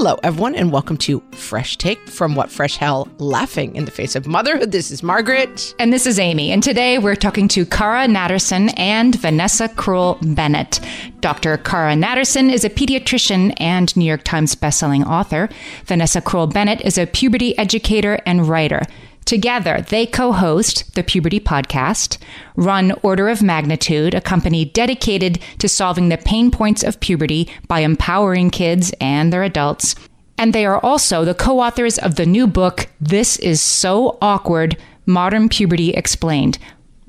Hello, everyone, and welcome to Fresh Take from What Fresh Hell Laughing in the Face of Motherhood. This is Margaret. And this is Amy. And today we're talking to Cara Natterson and Vanessa Kroll Bennett. Dr. Cara Natterson is a pediatrician and New York Times bestselling author. Vanessa Kroll Bennett is a puberty educator and writer. Together, they co host the Puberty Podcast, run Order of Magnitude, a company dedicated to solving the pain points of puberty by empowering kids and their adults. And they are also the co authors of the new book, This Is So Awkward Modern Puberty Explained.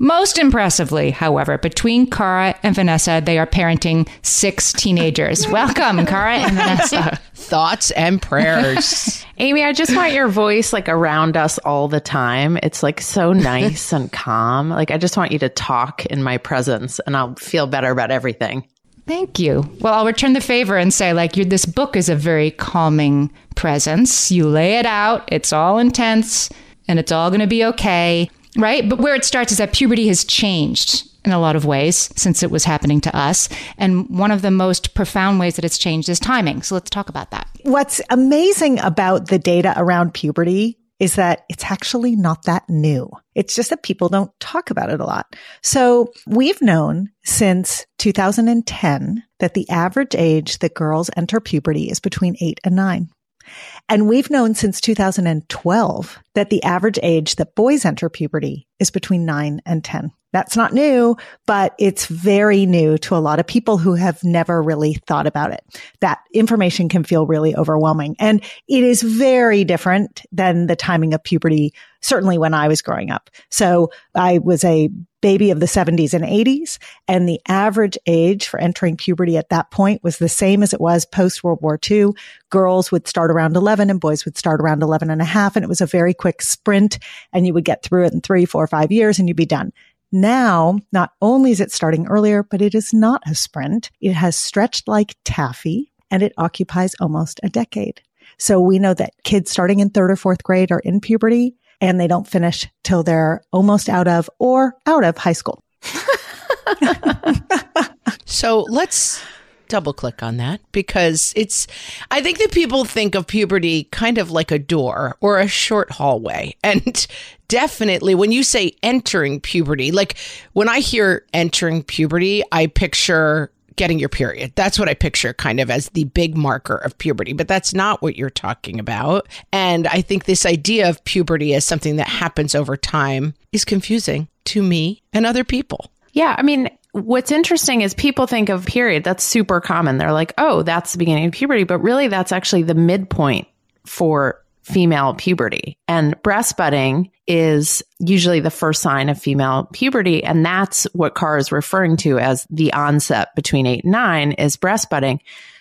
Most impressively, however, between Cara and Vanessa, they are parenting six teenagers. Welcome, Cara and Vanessa. Thoughts and prayers. Amy, I just want your voice like around us all the time. It's like so nice and calm. Like I just want you to talk in my presence and I'll feel better about everything. Thank you. Well, I'll return the favor and say, like, this book is a very calming presence. You lay it out, it's all intense, and it's all going to be okay right? But where it starts is that puberty has changed in a lot of ways since it was happening to us. And one of the most profound ways that it's changed is timing. So let's talk about that. What's amazing about the data around puberty is that it's actually not that new. It's just that people don't talk about it a lot. So we've known since 2010 that the average age that girls enter puberty is between eight and nine. And we've known since 2012 that the average age that boys enter puberty is between nine and 10. That's not new, but it's very new to a lot of people who have never really thought about it. That information can feel really overwhelming. And it is very different than the timing of puberty, certainly when I was growing up. So I was a baby of the 70s and 80s, and the average age for entering puberty at that point was the same as it was post World War II. Girls would start around 11 and boys would start around 11 and a half. And it was a very quick sprint and you would get through it in three, four, five years and you'd be done. Now, not only is it starting earlier, but it is not a sprint. It has stretched like taffy and it occupies almost a decade. So we know that kids starting in third or fourth grade are in puberty and they don't finish till they're almost out of or out of high school. so let's double click on that because it's, I think that people think of puberty kind of like a door or a short hallway. And definitely when you say entering puberty, like when I hear entering puberty, I picture getting your period. That's what I picture kind of as the big marker of puberty, but that's not what you're talking about. And I think this idea of puberty as something that happens over time is confusing to me and other people. Yeah. I mean, what's interesting is people think of period. That's super common. They're like, oh, that's the beginning of puberty. But really, that's actually the midpoint for female puberty. And breast budding is usually the first sign of female puberty. And that's what Cara is referring to as the onset between eight and nine is breast budding.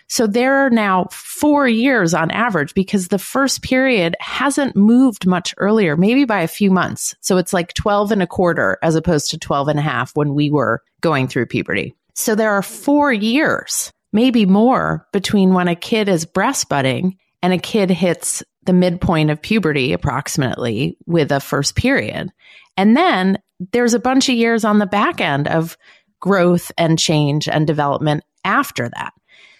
So there are now four years on average because the first period hasn't moved much earlier, maybe by a few months. So it's like 12 and a quarter as opposed to 12 and a half when we were going through puberty. So there are four years, maybe more between when a kid is breast budding and a kid hits the midpoint of puberty approximately with a first period. And then there's a bunch of years on the back end of growth and change and development after that.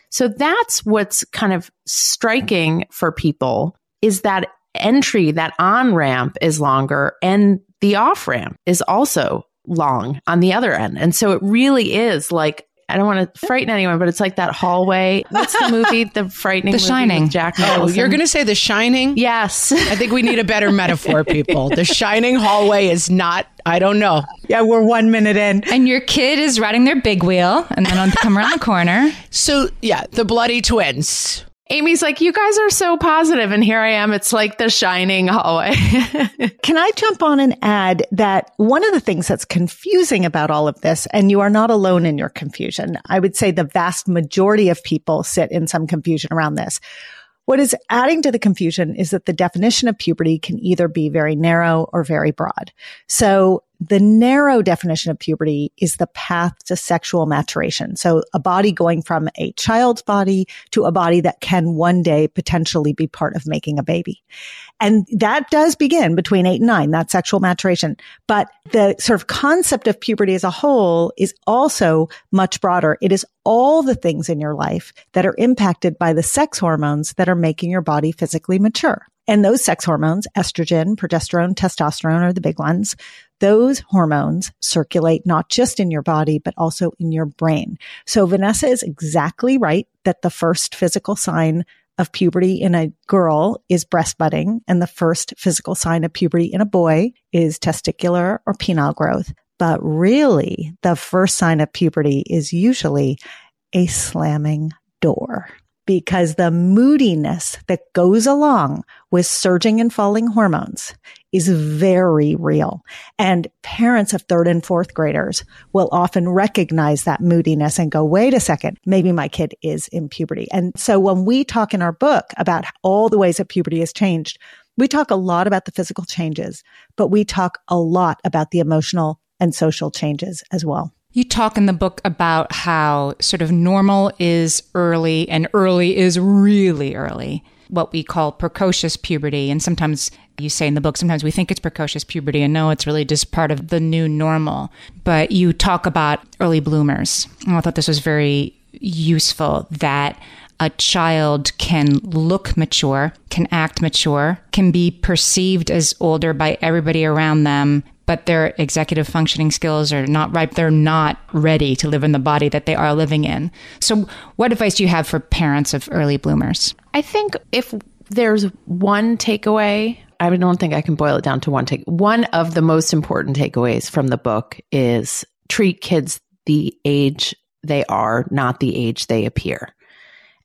So that's what's kind of striking for people is that entry, that on ramp is longer and the off ramp is also long on the other end. And so it really is like I don't want to frighten anyone, but it's like that hallway. What's the movie? The frightening, The Shining. with Jack. Oh, Nicholson? you're going to say The Shining? yes. I think we need a better metaphor, people. The Shining hallway is not, I don't know. Yeah, we're one minute in. And your kid is riding their big wheel, and then on come around the corner. So, yeah, the Bloody Twins. Amy's like, you guys are so positive, and here I am. It's like the shining hallway. Can I jump on and add that one of the things that's confusing about all of this, and you are not alone in your confusion, I would say the vast majority of people sit in some confusion around this. What is adding to the confusion is that the definition of puberty can either be very narrow or very broad. So the narrow definition of puberty is the path to sexual maturation. So a body going from a child's body to a body that can one day potentially be part of making a baby. And that does begin between eight and nine, that sexual maturation. But the sort of concept of puberty as a whole is also much broader. It is all the things in your life that are impacted by the sex hormones that are making your body physically mature. And those sex hormones, estrogen, progesterone, testosterone are the big ones. Those hormones circulate not just in your body, but also in your brain. So Vanessa is exactly right that the first physical sign of puberty in a girl is breast budding, and the first physical sign of puberty in a boy is testicular or penile growth. But really, the first sign of puberty is usually a slamming door because the moodiness that goes along with surging and falling hormones is very real. And parents of third and fourth graders will often recognize that moodiness and go, wait a second, maybe my kid is in puberty. And so when we talk in our book about all the ways that puberty has changed, we talk a lot about the physical changes, but we talk a lot about the emotional and social changes as well. You talk in the book about how sort of normal is early and early is really early, what we call precocious puberty. And sometimes you say in the book, sometimes we think it's precocious puberty and no, it's really just part of the new normal. But you talk about early bloomers. And I thought this was very useful that a child can look mature, can act mature, can be perceived as older by everybody around them, but their executive functioning skills are not ripe. They're not ready to live in the body that they are living in. So, what advice do you have for parents of early bloomers? I think if there's one takeaway, I don't think I can boil it down to one take. One of the most important takeaways from the book is treat kids the age they are, not the age they appear.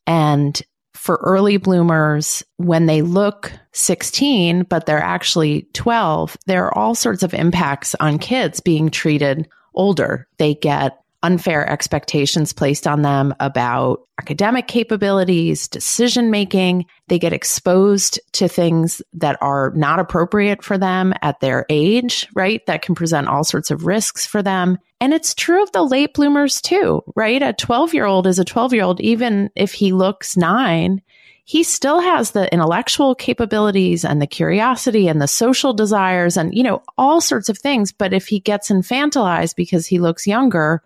And for early bloomers, when they look 16, but they're actually 12, there are all sorts of impacts on kids being treated older. They get unfair expectations placed on them about academic capabilities, decision making. They get exposed to things that are not appropriate for them at their age, right? That can present all sorts of risks for them. And it's true of the late bloomers too, right? A 12 year old is a 12 year old, even if he looks nine. He still has the intellectual capabilities and the curiosity and the social desires and, you know, all sorts of things. But if he gets infantilized because he looks younger,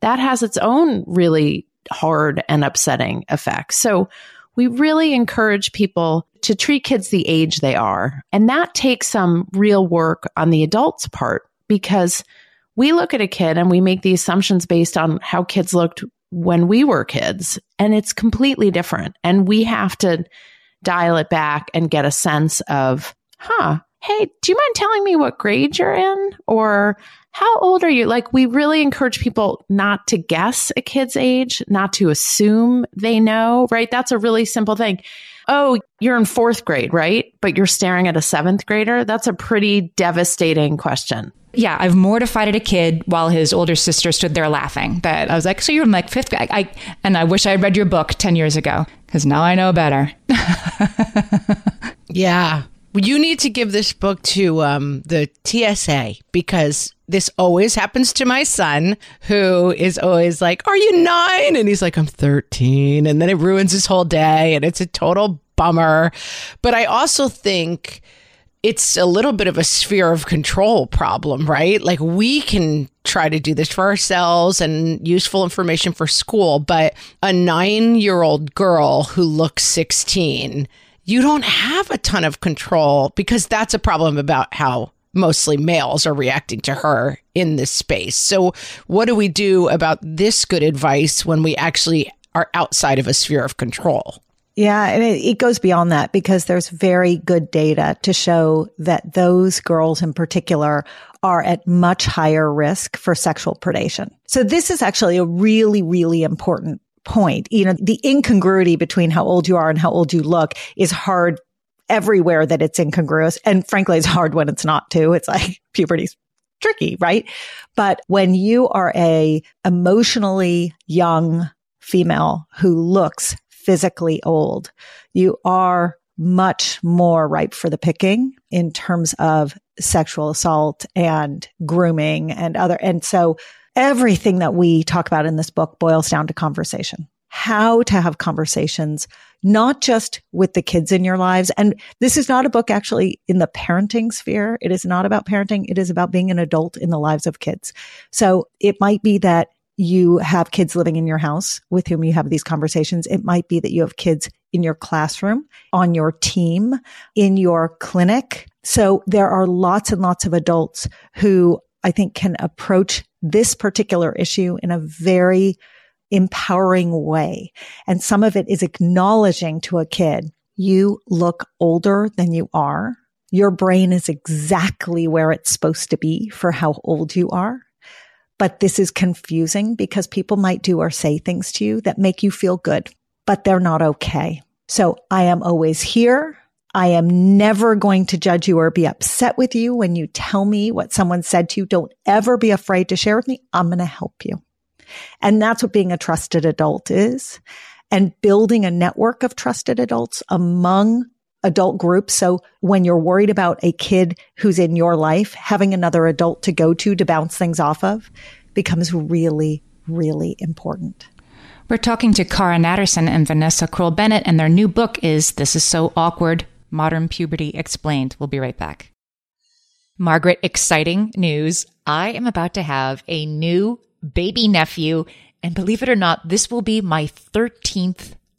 that has its own really hard and upsetting effects. So we really encourage people to treat kids the age they are. And that takes some real work on the adult's part because we look at a kid and we make the assumptions based on how kids looked when we were kids, and it's completely different. And we have to dial it back and get a sense of, huh, hey, do you mind telling me what grade you're in? Or how old are you? Like, we really encourage people not to guess a kid's age, not to assume they know, right? That's a really simple thing. Oh, you're in fourth grade, right? But you're staring at a seventh grader. That's a pretty devastating question. Yeah, I've mortified at a kid while his older sister stood there laughing. That I was like, "So you're like fifth grade?" I, and I wish I had read your book ten years ago because now I know better. Yeah. You need to give this book to um, the TSA because this always happens to my son, who is always like, Are you nine? And he's like, I'm 13. And then it ruins his whole day and it's a total bummer. But I also think it's a little bit of a sphere of control problem, right? Like we can try to do this for ourselves and useful information for school, but a nine year old girl who looks 16, you don't have a ton of control because that's a problem about how mostly males are reacting to her in this space. So, what do we do about this good advice when we actually are outside of a sphere of control? Yeah, and it, it, goes beyond that because there's very good data to show that those girls in particular are at much higher risk for sexual predation. So this is actually a really, really important point. You know, the incongruity between how old you are and how old you look is hard everywhere that it's incongruous. And frankly, it's hard when it's not too. It's like puberty's tricky, right? But when you are a emotionally young female who looks physically old, you are much more ripe for the picking in terms of sexual assault and grooming and other. And so everything that we talk about in this book boils down to conversation. How to have conversations, not just with the kids in your lives. And this is not a book actually in the parenting sphere. It is not about parenting. It is about being an adult in the lives of kids. So it might be that you have kids living in your house with whom you have these conversations. It might be that you have kids in your classroom, on your team, in your clinic. So there are lots and lots of adults who I think can approach this particular issue in a very empowering way. And some of it is acknowledging to a kid, you look older than you are. Your brain is exactly where it's supposed to be for how old you are. But this is confusing because people might do or say things to you that make you feel good, but they're not okay. So I am always here. I am never going to judge you or be upset with you when you tell me what someone said to you. Don't ever be afraid to share with me. I'm going to help you. And that's what being a trusted adult is and building a network of trusted adults among adult group. So when you're worried about a kid who's in your life, having another adult to go to to bounce things off of becomes really, really important. We're talking to Cara Natterson and Vanessa Kroll Bennett, and their new book is This Is So Awkward Modern Puberty Explained. We'll be right back. Margaret, exciting news. I am about to have a new baby nephew. And believe it or not, this will be my 13th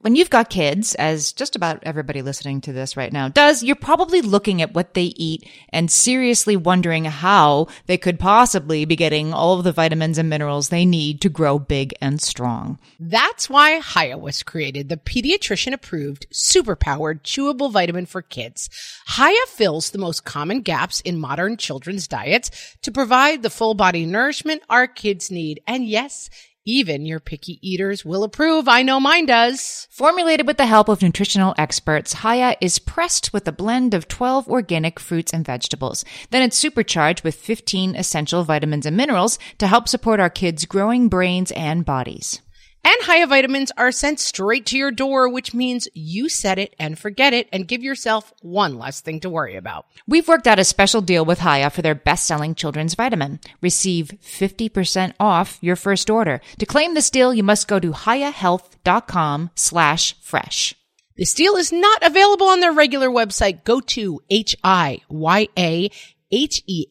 when you've got kids, as just about everybody listening to this right now does, you're probably looking at what they eat and seriously wondering how they could possibly be getting all of the vitamins and minerals they need to grow big and strong. That's why Hiya was created, the pediatrician approved, superpowered, chewable vitamin for kids. Hiya fills the most common gaps in modern children's diets to provide the full body nourishment our kids need. And yes, even your picky eaters will approve. I know mine does. Formulated with the help of nutritional experts, Hiya is pressed with a blend of 12 organic fruits and vegetables. Then it's supercharged with 15 essential vitamins and minerals to help support our kids' growing brains and bodies. And Hiya vitamins are sent straight to your door, which means you set it and forget it and give yourself one less thing to worry about. We've worked out a special deal with Hiya for their best-selling children's vitamin. Receive 50% off your first order. To claim this deal, you must go to hiyahealth.com slash fresh. This deal is not available on their regular website. Go to H-I-Y-A H-E-A-L-T-H,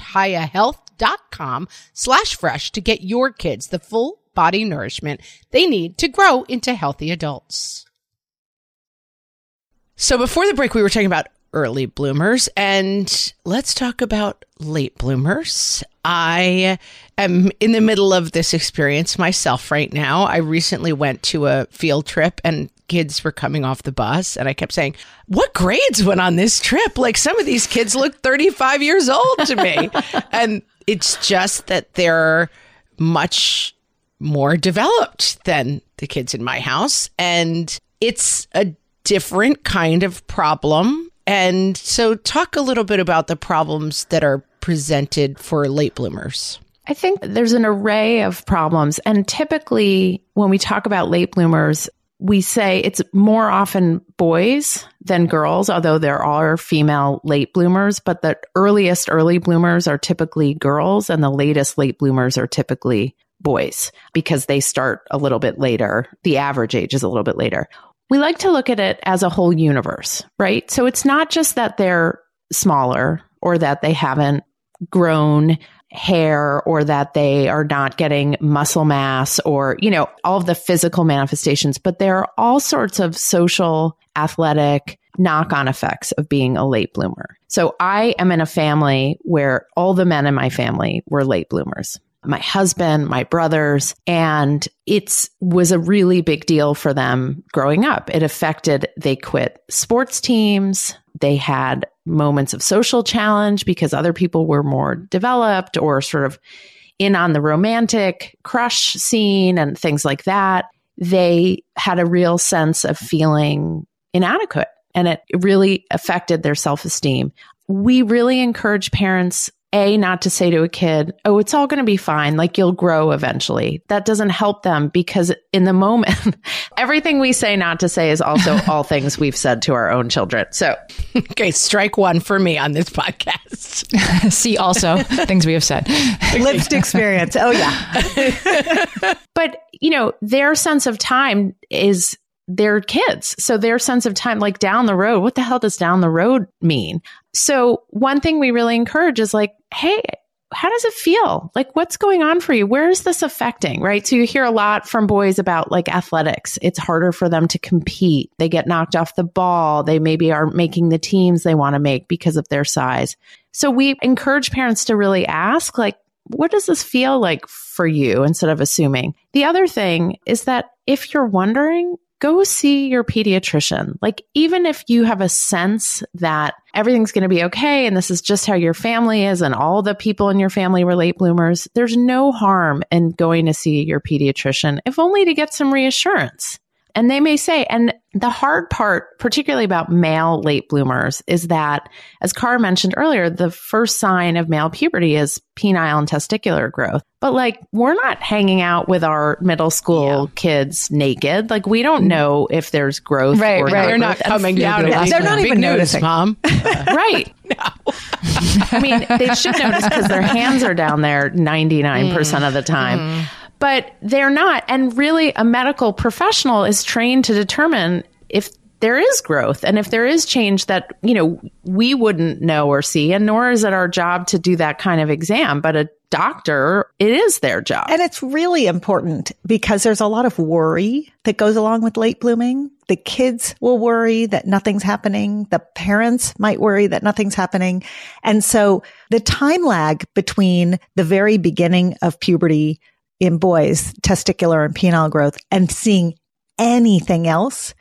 hiyahealth.com slash fresh to get your kids the full body nourishment they need to grow into healthy adults. So before the break, we were talking about early bloomers and let's talk about late bloomers. I am in the middle of this experience myself right now. I recently went to a field trip and kids were coming off the bus and I kept saying, "What grades went on this trip? Like some of these kids look 35 years old to me." and it's just that they're much more developed than the kids in my house and it's a different kind of problem. And so talk a little bit about the problems that are presented for late bloomers. I think there's an array of problems. And typically, when we talk about late bloomers, we say it's more often boys than girls, although there are female late bloomers, but the earliest early bloomers are typically girls and the latest late bloomers are typically boys because they start a little bit later. The average age is a little bit later. We like to look at it as a whole universe, right? So it's not just that they're smaller or that they haven't grown hair or that they are not getting muscle mass or, you know, all of the physical manifestations, but there are all sorts of social, athletic, knock on effects of being a late bloomer. So I am in a family where all the men in my family were late bloomers my husband, my brothers, and it was a really big deal for them growing up. It affected, they quit sports teams. They had moments of social challenge because other people were more developed or sort of in on the romantic crush scene and things like that. They had a real sense of feeling inadequate and it really affected their self esteem. We really encourage parents a, not to say to a kid, oh, it's all going to be fine. Like you'll grow eventually. That doesn't help them because in the moment, everything we say not to say is also all things we've said to our own children. So, okay, strike one for me on this podcast. See also things we have said. Lived experience. Oh, yeah. but, you know, their sense of time is their kids. So their sense of time, like down the road, what the hell does down the road mean? So one thing we really encourage is like, hey, how does it feel? Like, what's going on for you? Where is this affecting? Right. So you hear a lot from boys about like athletics. It's harder for them to compete. They get knocked off the ball. They maybe aren't making the teams they want to make because of their size. So we encourage parents to really ask, like, what does this feel like for you instead of assuming? The other thing is that if you're wondering, go see your pediatrician. Like, even if you have a sense that everything's going to be okay and this is just how your family is and all the people in your family were late bloomers, there's no harm in going to see your pediatrician, if only to get some reassurance. And they may say, and the hard part, particularly about male late bloomers, is that, as Cara mentioned earlier, the first sign of male puberty is penile and testicular growth. But like, we're not hanging out with our middle school yeah. kids naked. Like, we don't know if there's growth. Right, right. They're not coming down. Yeah, they're not even noticing, mom. right. No. I mean, they should notice because their hands are down there 99% mm. of the time. Mm but they're not. And really, a medical professional is trained to determine if there is growth and if there is change that, you know, we wouldn't know or see. And nor is it our job to do that kind of exam, but a doctor, it is their job. And it's really important because there's a lot of worry that goes along with late blooming. The kids will worry that nothing's happening. The parents might worry that nothing's happening. And so the time lag between the very beginning of puberty in boys, testicular and penile growth and seeing anything else,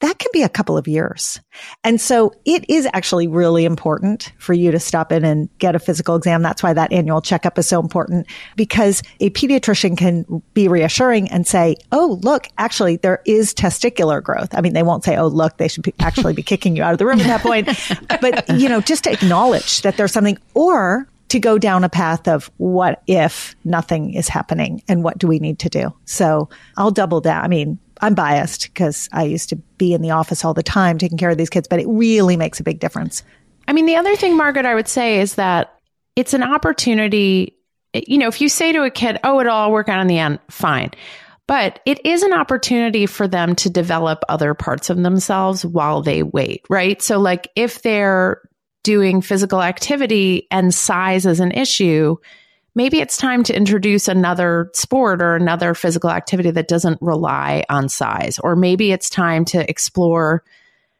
that can be a couple of years. And so it is actually really important for you to stop in and get a physical exam. That's why that annual checkup is so important because a pediatrician can be reassuring and say, Oh, look, actually there is testicular growth. I mean, they won't say, Oh, look, they should be, actually be kicking you out of the room at that point. But, you know, just to acknowledge that there's something or to go down a path of what if nothing is happening and what do we need to do? So I'll double down. I mean, I'm biased because I used to be in the office all the time taking care of these kids, but it really makes a big difference. I mean, the other thing, Margaret, I would say is that it's an opportunity. You know, if you say to a kid, oh, it'll all work out in the end, fine. But it is an opportunity for them to develop other parts of themselves while they wait, right? So, like, if they're doing physical activity and size is an issue, maybe it's time to introduce another sport or another physical activity that doesn't rely on size. Or maybe it's time to explore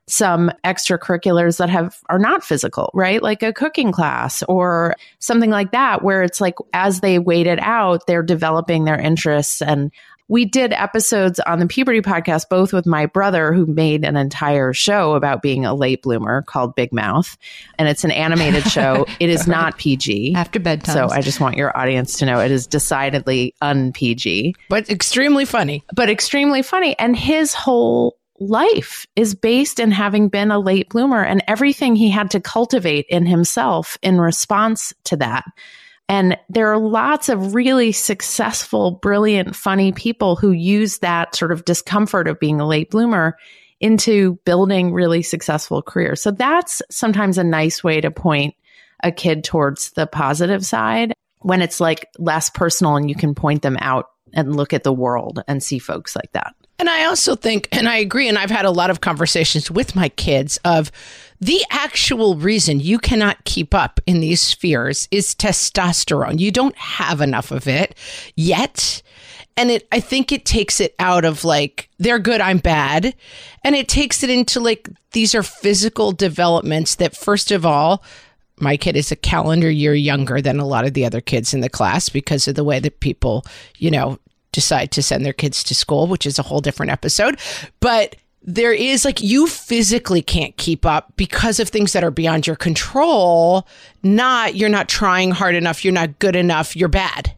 some extracurriculars that have are not physical, right? Like a cooking class or something like that where it's like as they wait it out, they're developing their interests and we did episodes on the puberty podcast, both with my brother, who made an entire show about being a late bloomer called Big Mouth. And it's an animated show. It is not PG. After bedtime. So I just want your audience to know it is decidedly un PG, but extremely funny. but extremely funny. And his whole life is based in having been a late bloomer and everything he had to cultivate in himself in response to that. And there are lots of really successful, brilliant, funny people who use that sort of discomfort of being a late bloomer into building really successful careers. So that's sometimes a nice way to point a kid towards the positive side when it's like less personal and you can point them out and look at the world and see folks like that. And I also think, and I agree, and I've had a lot of conversations with my kids of the actual reason you cannot keep up in these spheres is testosterone. You don't have enough of it yet. And it, I think it takes it out of like, they're good, I'm bad. And it takes it into like, these are physical developments that, first of all, my kid is a calendar year younger than a lot of the other kids in the class because of the way that people, you know, decide to send their kids to school, which is a whole different episode. But there is like you physically can't keep up because of things that are beyond your control. Not you're not trying hard enough, you're not good enough, you're bad.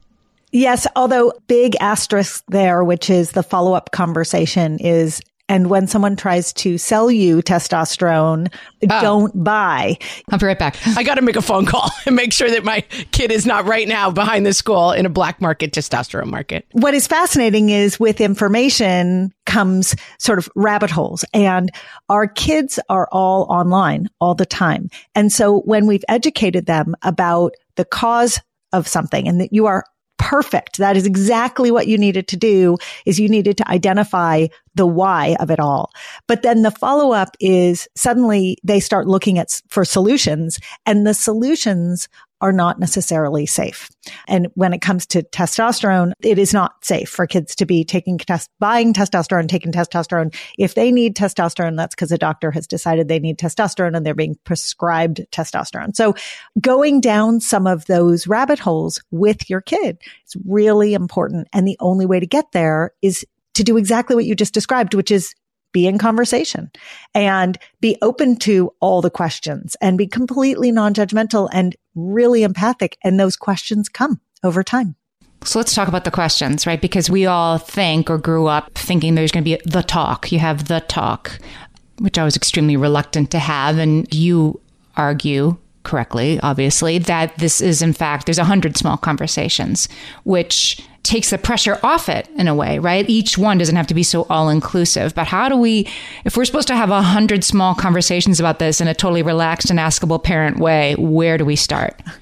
Yes, although big asterisk there, which is the follow up conversation is and when someone tries to sell you testosterone, Oh. don't buy. I'll be right back. I got to make a phone call and make sure that my kid is not right now behind the school in a black market testosterone market. What is fascinating is with information comes sort of rabbit holes and our kids are all online all the time. And so when we've educated them about the cause of something and that you are perfect. That is exactly what you needed to do is you needed to identify the why of it all. But then the follow up is suddenly they start looking at for solutions and the solutions are not necessarily safe. And when it comes to testosterone, it is not safe for kids to be taking test, buying testosterone, taking testosterone. If they need testosterone, that's because a doctor has decided they need testosterone and they're being prescribed testosterone. So going down some of those rabbit holes with your kid is really important. And the only way to get there is to do exactly what you just described, which is be in conversation and be open to all the questions and be completely non-judgmental and really empathic. And those questions come over time. So let's talk about the questions, right? Because we all think or grew up thinking there's going to be the talk. You have the talk, which I was extremely reluctant to have. And you argue correctly, obviously, that this is in fact, there's a hundred small conversations, which takes the pressure off it in a way, right? Each one doesn't have to be so all inclusive. But how do we, if we're supposed to have a hundred small conversations about this in a totally relaxed and askable parent way, where do we start?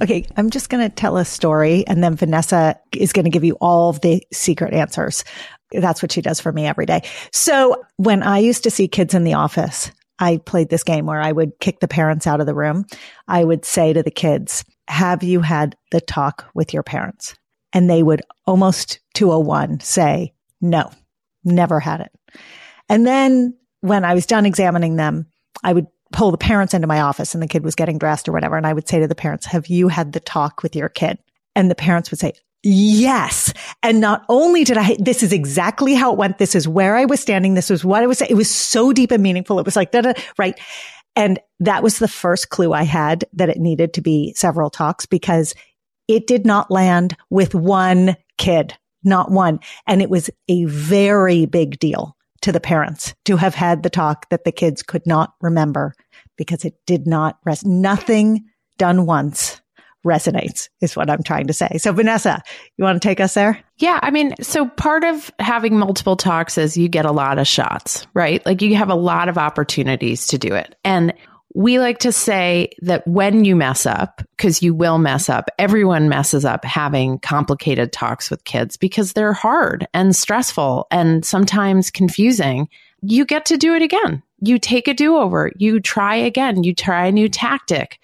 Okay, I'm just going to tell a story and then Vanessa is going to give you all of the secret answers. That's what she does for me every day. So when I used to see kids in the office, I played this game where I would kick the parents out of the room. I would say to the kids, have you had the talk with your parents? And they would almost to a one say, no, never had it. And then when I was done examining them, I would pull the parents into my office and the kid was getting dressed or whatever. And I would say to the parents, have you had the talk with your kid? And the parents would say, yes. And not only did I, this is exactly how it went. This is where I was standing. This was what I was saying. It was so deep and meaningful. It was like, da, da, right. And that was the first clue I had that it needed to be several talks because it did not land with one kid, not one. And it was a very big deal to the parents to have had the talk that the kids could not remember because it did not rest. Nothing done once resonates is what I'm trying to say. So Vanessa, you want to take us there? Yeah, I mean, so part of having multiple talks is you get a lot of shots, right? Like you have a lot of opportunities to do it. And we like to say that when you mess up, because you will mess up, everyone messes up having complicated talks with kids because they're hard and stressful and sometimes confusing. You get to do it again. You take a do over. You try again. You try a new tactic.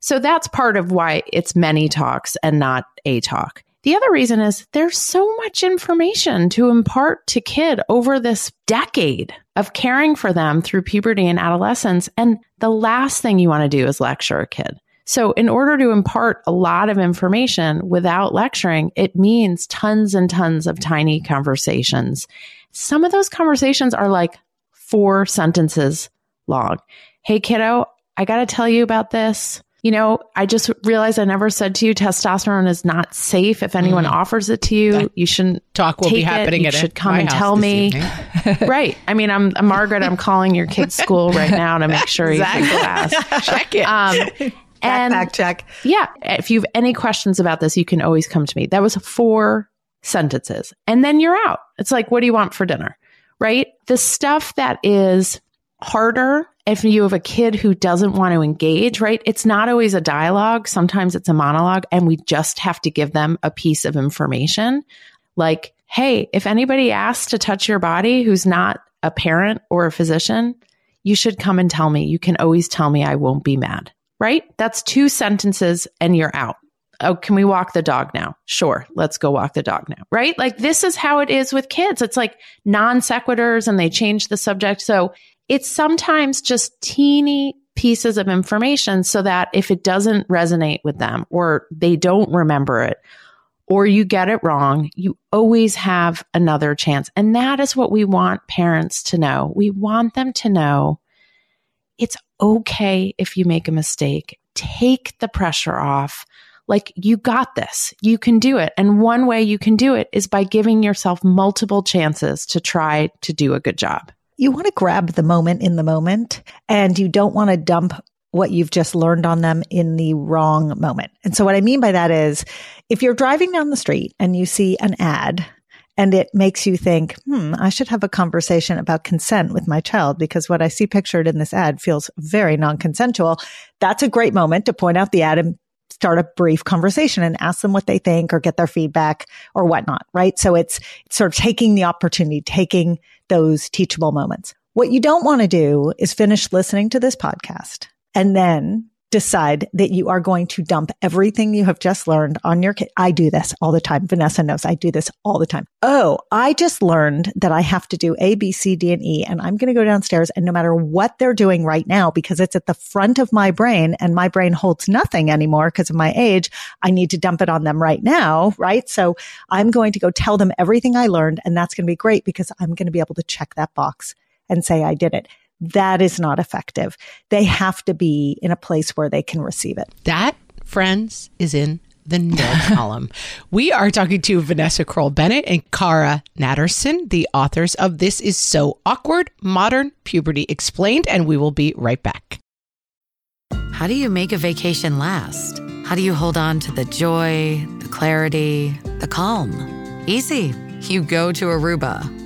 So that's part of why it's many talks and not a talk. The other reason is there's so much information to impart to kid over this decade of caring for them through puberty and adolescence. And the last thing you want to do is lecture a kid. So in order to impart a lot of information without lecturing, it means tons and tons of tiny conversations. Some of those conversations are like four sentences long. Hey kiddo, I got to tell you about this you know, I just realized I never said to you testosterone is not safe. If anyone mm. offers it to you, that you shouldn't talk will be happening. It. You should come and tell me. right. I mean, I'm, I'm, Margaret. I'm calling your kid's school right now to make sure exactly. you class. Check it. Um, and back check. Yeah. If you have any questions about this, you can always come to me. That was four sentences. And then you're out. It's like, what do you want for dinner? Right? The stuff that is harder if you have a kid who doesn't want to engage, right? It's not always a dialogue. Sometimes it's a monologue and we just have to give them a piece of information. Like, Hey, if anybody asks to touch your body who's not a parent or a physician, you should come and tell me. You can always tell me I won't be mad, right? That's two sentences and you're out. Oh, can we walk the dog now? Sure. Let's go walk the dog now. Right? Like this is how it is with kids. It's like non sequiturs and they change the subject. So it's sometimes just teeny pieces of information so that if it doesn't resonate with them or they don't remember it or you get it wrong, you always have another chance. And that is what we want parents to know. We want them to know it's okay if you make a mistake. Take the pressure off. Like you got this. You can do it. And one way you can do it is by giving yourself multiple chances to try to do a good job you want to grab the moment in the moment and you don't want to dump what you've just learned on them in the wrong moment. And so what I mean by that is if you're driving down the street and you see an ad and it makes you think, hmm, I should have a conversation about consent with my child because what I see pictured in this ad feels very non-consensual. That's a great moment to point out the ad and start a brief conversation and ask them what they think or get their feedback or whatnot, right? So it's, sort of taking the opportunity, taking those teachable moments. What you don't want to do is finish listening to this podcast and then decide that you are going to dump everything you have just learned on your kid. I do this all the time. Vanessa knows I do this all the time. Oh, I just learned that I have to do A, B, C, D, and E, and I'm going to go downstairs and no matter what they're doing right now, because it's at the front of my brain and my brain holds nothing anymore because of my age, I need to dump it on them right now. Right. So I'm going to go tell them everything I learned and that's going to be great because I'm going to be able to check that box and say I did it that is not effective. They have to be in a place where they can receive it. That, friends, is in the nerd column. We are talking to Vanessa Kroll Bennett and Cara Natterson, the authors of This Is So Awkward Modern Puberty Explained, and we will be right back. How do you make a vacation last? How do you hold on to the joy, the clarity, the calm? Easy. You go to Aruba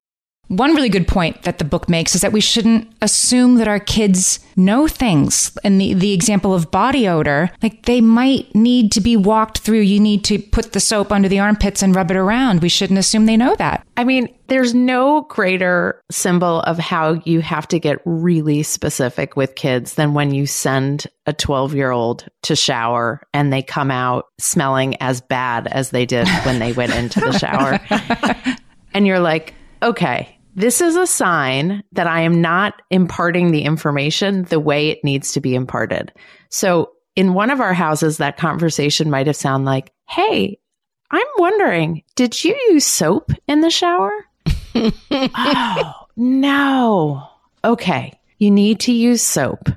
One really good point that the book makes is that we shouldn't assume that our kids know things. And the, the example of body odor, like they might need to be walked through. You need to put the soap under the armpits and rub it around. We shouldn't assume they know that. I mean, there's no greater symbol of how you have to get really specific with kids than when you send a 12 year old to shower and they come out smelling as bad as they did when they went into the shower. and you're like, okay, this is a sign that I am not imparting the information the way it needs to be imparted. So in one of our houses, that conversation might have sounded like, Hey, I'm wondering, did you use soap in the shower? oh, no. Okay. You need to use soap.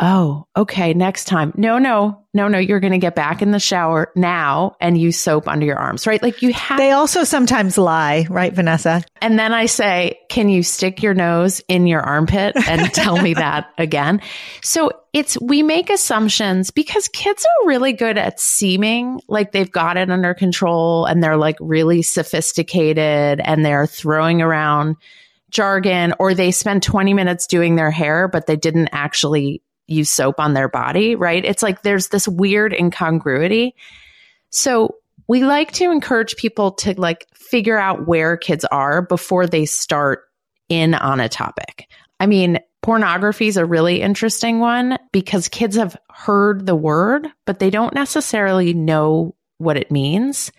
Oh, okay. Next time. No, no, no, no. You're going to get back in the shower now and use soap under your arms, right? Like you have. They also sometimes lie, right, Vanessa? And then I say, can you stick your nose in your armpit and tell me that again? So it's, we make assumptions because kids are really good at seeming like they've got it under control and they're like really sophisticated and they're throwing around jargon or they spend 20 minutes doing their hair, but they didn't actually use soap on their body, right? It's like there's this weird incongruity. So we like to encourage people to like figure out where kids are before they start in on a topic. I mean, pornography is a really interesting one because kids have heard the word, but they don't necessarily know what it means.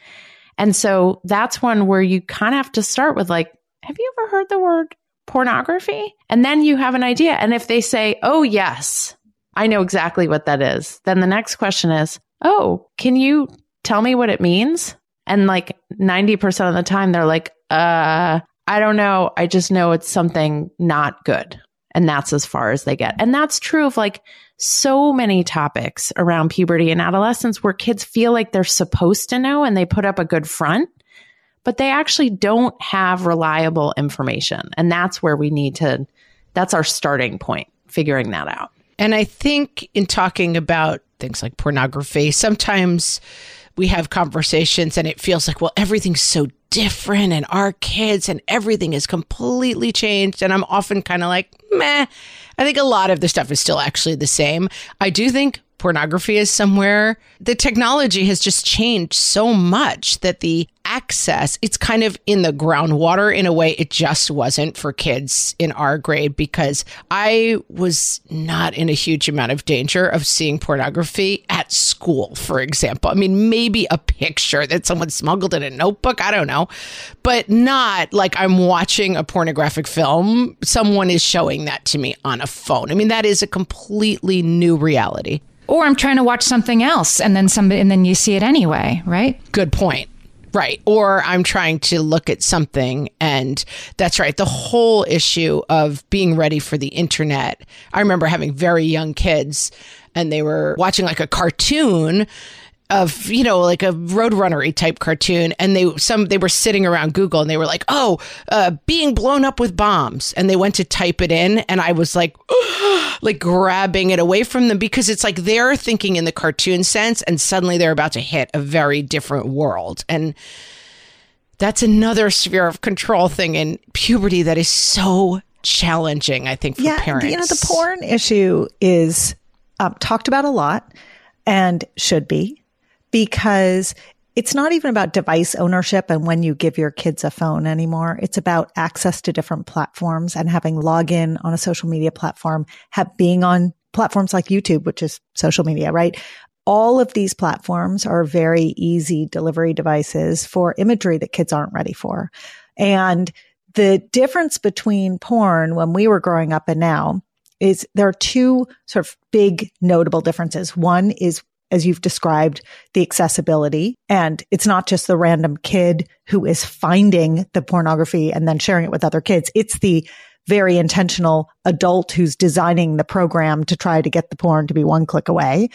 And so that's one where you kind of have to start with like, have you ever heard the word pornography? And then you have an idea. And if they say, oh, yes, I know exactly what that is, then the next question is, oh, can you tell me what it means? And like 90% of the time, they're like, uh, I don't know. I just know it's something not good. And that's as far as they get. And that's true of like so many topics around puberty and adolescence where kids feel like they're supposed to know and they put up a good front but they actually don't have reliable information. And that's where we need to, that's our starting point, figuring that out. And I think in talking about things like pornography, sometimes we have conversations and it feels like, well, everything's so different and our kids and everything is completely changed. And I'm often kind of like, meh. I think a lot of the stuff is still actually the same. I do think pornography is somewhere. The technology has just changed so much that the access, it's kind of in the groundwater in a way it just wasn't for kids in our grade because I was not in a huge amount of danger of seeing pornography at school, for example. I mean, maybe a picture that someone smuggled in a notebook, I don't know, but not like I'm watching a pornographic film. Someone is showing that to me on a phone. I mean, that is a completely new reality. Or I'm trying to watch something else and then somebody and then you see it anyway, right? Good point. Right. Or I'm trying to look at something and that's right. The whole issue of being ready for the internet. I remember having very young kids and they were watching like a cartoon of you know like a roadrunnery type cartoon and they some they were sitting around google and they were like oh uh, being blown up with bombs. And they went to type it in and i was like like grabbing it away from them because it's like they're thinking in the cartoon sense and suddenly they're about to hit a very different world. And that's another sphere of control thing in puberty that is so challenging i think for yeah, parents you know the porn issue is um, talked about a lot and should be because it's not even about device ownership and when you give your kids a phone anymore. It's about access to different platforms and having login on a social media platform, have, being on platforms like YouTube, which is social media, right? All of these platforms are very easy delivery devices for imagery that kids aren't ready for. And the difference between porn when we were growing up and now is there are two sort of big notable differences. One is as you've described, the accessibility. And it's not just the random kid who is finding the pornography and then sharing it with other kids. It's the very intentional adult who's designing the program to try to get the porn to be one click away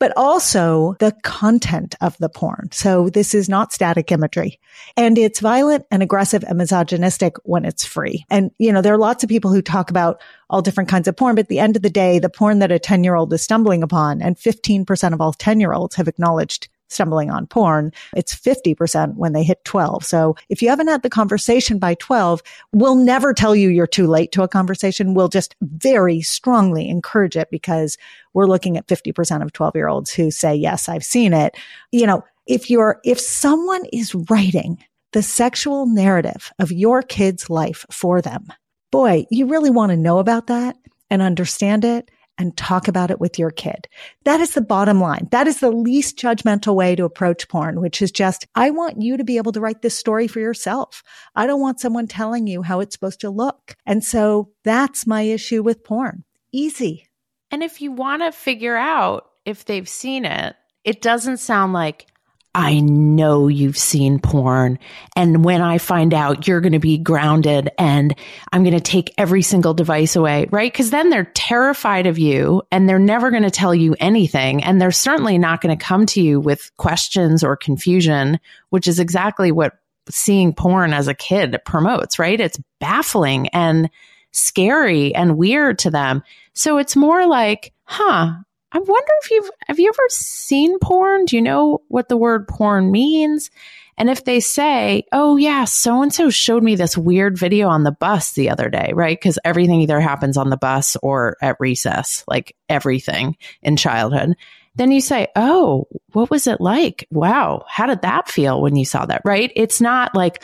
but also the content of the porn. So this is not static imagery and it's violent and aggressive and misogynistic when it's free. And, you know, there are lots of people who talk about all different kinds of porn, but at the end of the day, the porn that a 10 year old is stumbling upon and 15% of all 10 year olds have acknowledged stumbling on porn. It's 50% when they hit 12. So if you haven't had the conversation by 12, we'll never tell you you're too late to a conversation. We'll just very strongly encourage it because we're looking at 50% of 12 year olds who say, yes, I've seen it. You know, if you're, if someone is writing the sexual narrative of your kid's life for them, boy, you really want to know about that and understand it and talk about it with your kid. That is the bottom line. That is the least judgmental way to approach porn, which is just, I want you to be able to write this story for yourself. I don't want someone telling you how it's supposed to look. And so that's my issue with porn. Easy. And if you want to figure out if they've seen it, it doesn't sound like I know you've seen porn. And when I find out, you're going to be grounded and I'm going to take every single device away, right? Because then they're terrified of you and they're never going to tell you anything. And they're certainly not going to come to you with questions or confusion, which is exactly what seeing porn as a kid promotes, right? It's baffling and scary and weird to them. So it's more like, huh, I wonder if you've have you ever seen porn? Do you know what the word porn means? And if they say, "Oh yeah, so and so showed me this weird video on the bus the other day," right? Because everything either happens on the bus or at recess, like everything in childhood. Then you say, "Oh, what was it like? Wow, how did that feel when you saw that?" Right? It's not like,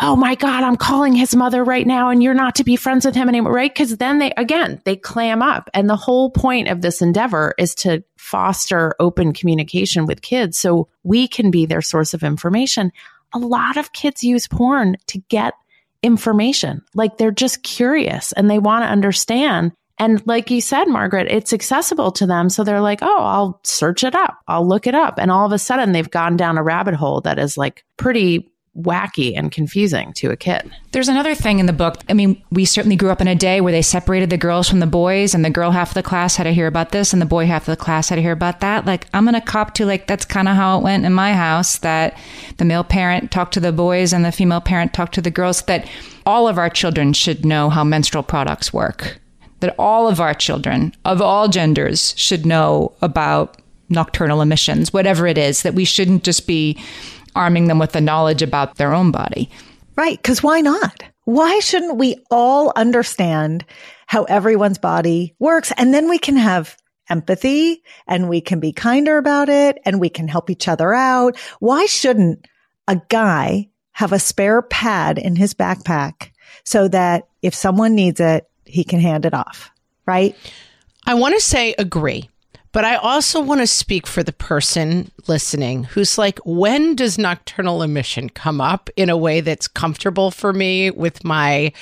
oh my God, I'm calling his mother right now and you're not to be friends with him anymore, right? Because then they, again, they clam up. And the whole point of this endeavor is to foster open communication with kids so we can be their source of information. A lot of kids use porn to get information. Like they're just curious and they want to understand. And like you said, Margaret, it's accessible to them. So they're like, oh, I'll search it up. I'll look it up. And all of a sudden they've gone down a rabbit hole that is like pretty wacky and confusing to a kid. There's another thing in the book. I mean, we certainly grew up in a day where they separated the girls from the boys, and the girl half of the class had to hear about this, and the boy half of the class had to hear about that. Like, I'm going to cop to, like, that's kind of how it went in my house that the male parent talked to the boys and the female parent talked to the girls, that all of our children should know how menstrual products work. That all of our children of all genders should know about nocturnal emissions, whatever it is, that we shouldn't just be arming them with the knowledge about their own body. Right. Because why not? Why shouldn't we all understand how everyone's body works? And then we can have empathy and we can be kinder about it and we can help each other out. Why shouldn't a guy have a spare pad in his backpack so that if someone needs it, he can hand it off? Right. I want to say agree. But I also want to speak for the person listening who's like, when does nocturnal emission come up in a way that's comfortable for me with my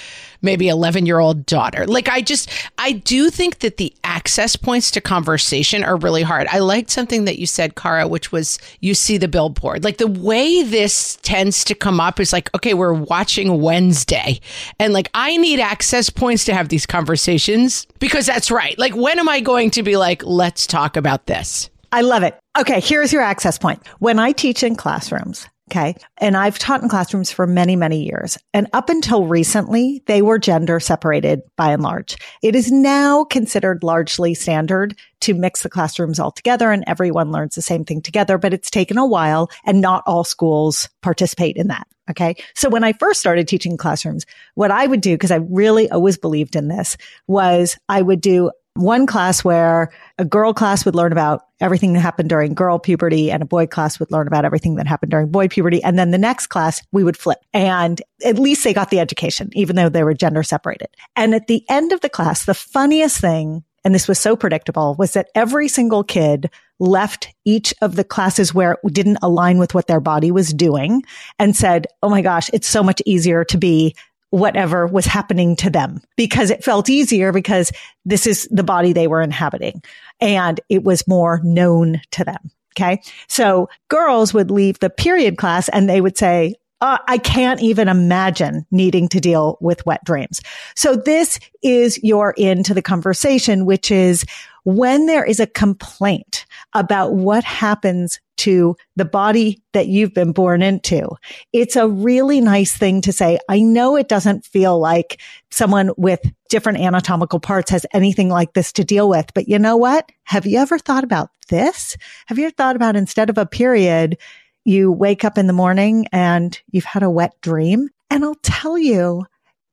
maybe 11 year old daughter? Like, I just, I do think that the access points to conversation are really hard. I liked something that you said, Cara, which was you see the billboard. Like, the way this tends to come up is like, okay, we're watching Wednesday. And like, I need access points to have these conversations because that's right. Like, when am I going to be like, let's talk? Talk about this. I love it. Okay, here's your access point. When I teach in classrooms, Okay. And I've taught in classrooms for many, many years. And up until recently, they were gender separated by and large. It is now considered largely standard to mix the classrooms all together and everyone learns the same thing together, but it's taken a while and not all schools participate in that. Okay. So when I first started teaching classrooms, what I would do, because I really always believed in this, was I would do one class where a girl class would learn about everything that happened during girl puberty and a boy class would learn about everything that happened during boy puberty. And then the next class we would flip and at least they got the education, even though they were gender separated. And at the end of the class, the funniest thing, and this was so predictable, was that every single kid left each of the classes where it didn't align with what their body was doing and said, Oh my gosh, it's so much easier to be whatever was happening to them because it felt easier because this is the body they were inhabiting and it was more known to them. Okay. So girls would leave the period class and they would say, uh, I can't even imagine needing to deal with wet dreams. So this is your into the conversation, which is when there is a complaint about what happens to the body that you've been born into, it's a really nice thing to say. I know it doesn't feel like someone with different anatomical parts has anything like this to deal with, but you know what? Have you ever thought about this? Have you ever thought about instead of a period, you wake up in the morning and you've had a wet dream? And I'll tell you,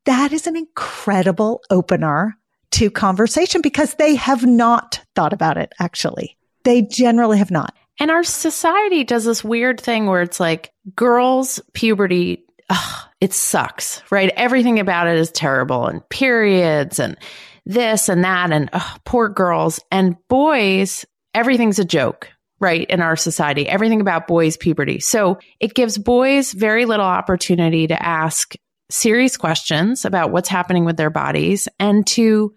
that is an incredible opener to conversation because they have not thought about it actually. They generally have not. And our society does this weird thing where it's like girls' puberty, ugh, it sucks, right? Everything about it is terrible and periods and this and that and ugh, poor girls and boys, everything's a joke, right? In our society, everything about boys' puberty. So it gives boys very little opportunity to ask serious questions about what's happening with their bodies and to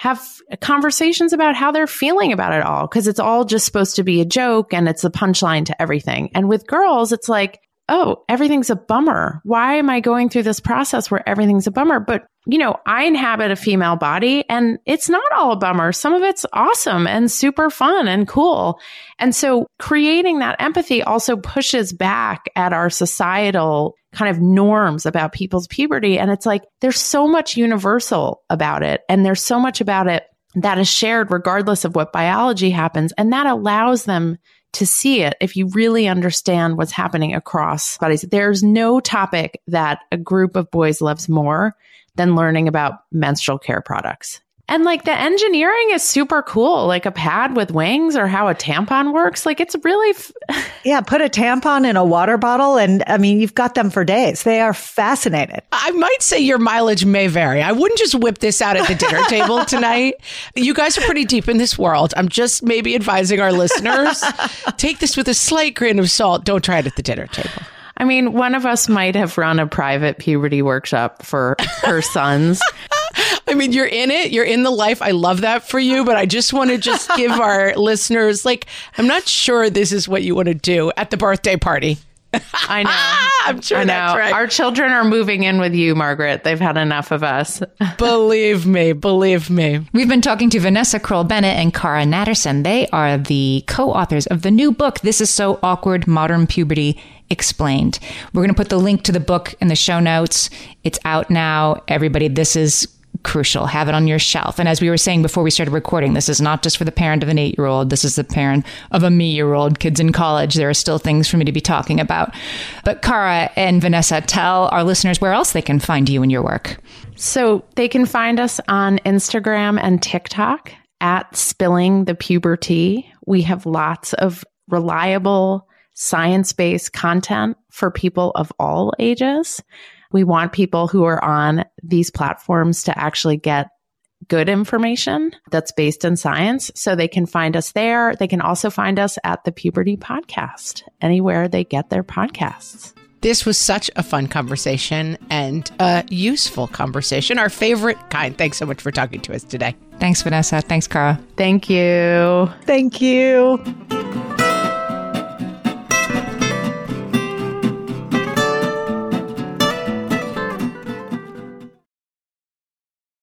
have conversations about how they're feeling about it all because it's all just supposed to be a joke and it's a punchline to everything. And with girls, it's like, oh, everything's a bummer. Why am I going through this process where everything's a bummer? But, you know, I inhabit a female body and it's not all a bummer. Some of it's awesome and super fun and cool. And so creating that empathy also pushes back at our societal kind of norms about people's puberty. And it's like, there's so much universal about it. And there's so much about it that is shared regardless of what biology happens. And that allows them to see it if you really understand what's happening across bodies. There's no topic that a group of boys loves more than learning about menstrual care products. And like the engineering is super cool, like a pad with wings or how a tampon works. Like it's really. F- yeah, put a tampon in a water bottle. And I mean, you've got them for days. They are fascinated. I might say your mileage may vary. I wouldn't just whip this out at the dinner table tonight. You guys are pretty deep in this world. I'm just maybe advising our listeners take this with a slight grain of salt. Don't try it at the dinner table. I mean, one of us might have run a private puberty workshop for her sons. I mean, you're in it, you're in the life. I love that for you, but I just want to just give our listeners like I'm not sure this is what you want to do at the birthday party. I know. I'm sure I know. right. Our children are moving in with you, Margaret. They've had enough of us. believe me, believe me. We've been talking to Vanessa Kroll Bennett and Cara Natterson. They are the co authors of the new book, This Is So Awkward Modern Puberty Explained. We're going to put the link to the book in the show notes. It's out now. Everybody, this is crucial. Have it on your shelf. And as we were saying before we started recording, this is not just for the parent of an eight year old. This is the parent of a me year old, kids in college. There are still things for me to be talking about. But Cara and Vanessa, tell our listeners where else they can find you and your work. So they can find us on Instagram and TikTok at Spilling the Pubertea. We have lots of reliable science based content for people of all ages. We want people who are on these platforms to actually get good information that's based in science. So they can find us there. They can also find us at the Puberty Podcast, anywhere they get their podcasts. This was such a fun conversation and a useful conversation, our favorite kind. Thanks so much for talking to us today. Thanks, Vanessa. Thanks, Cara. Thank you. Thank you.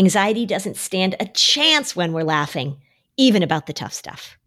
Anxiety doesn't stand a chance when we're laughing, even about the tough stuff.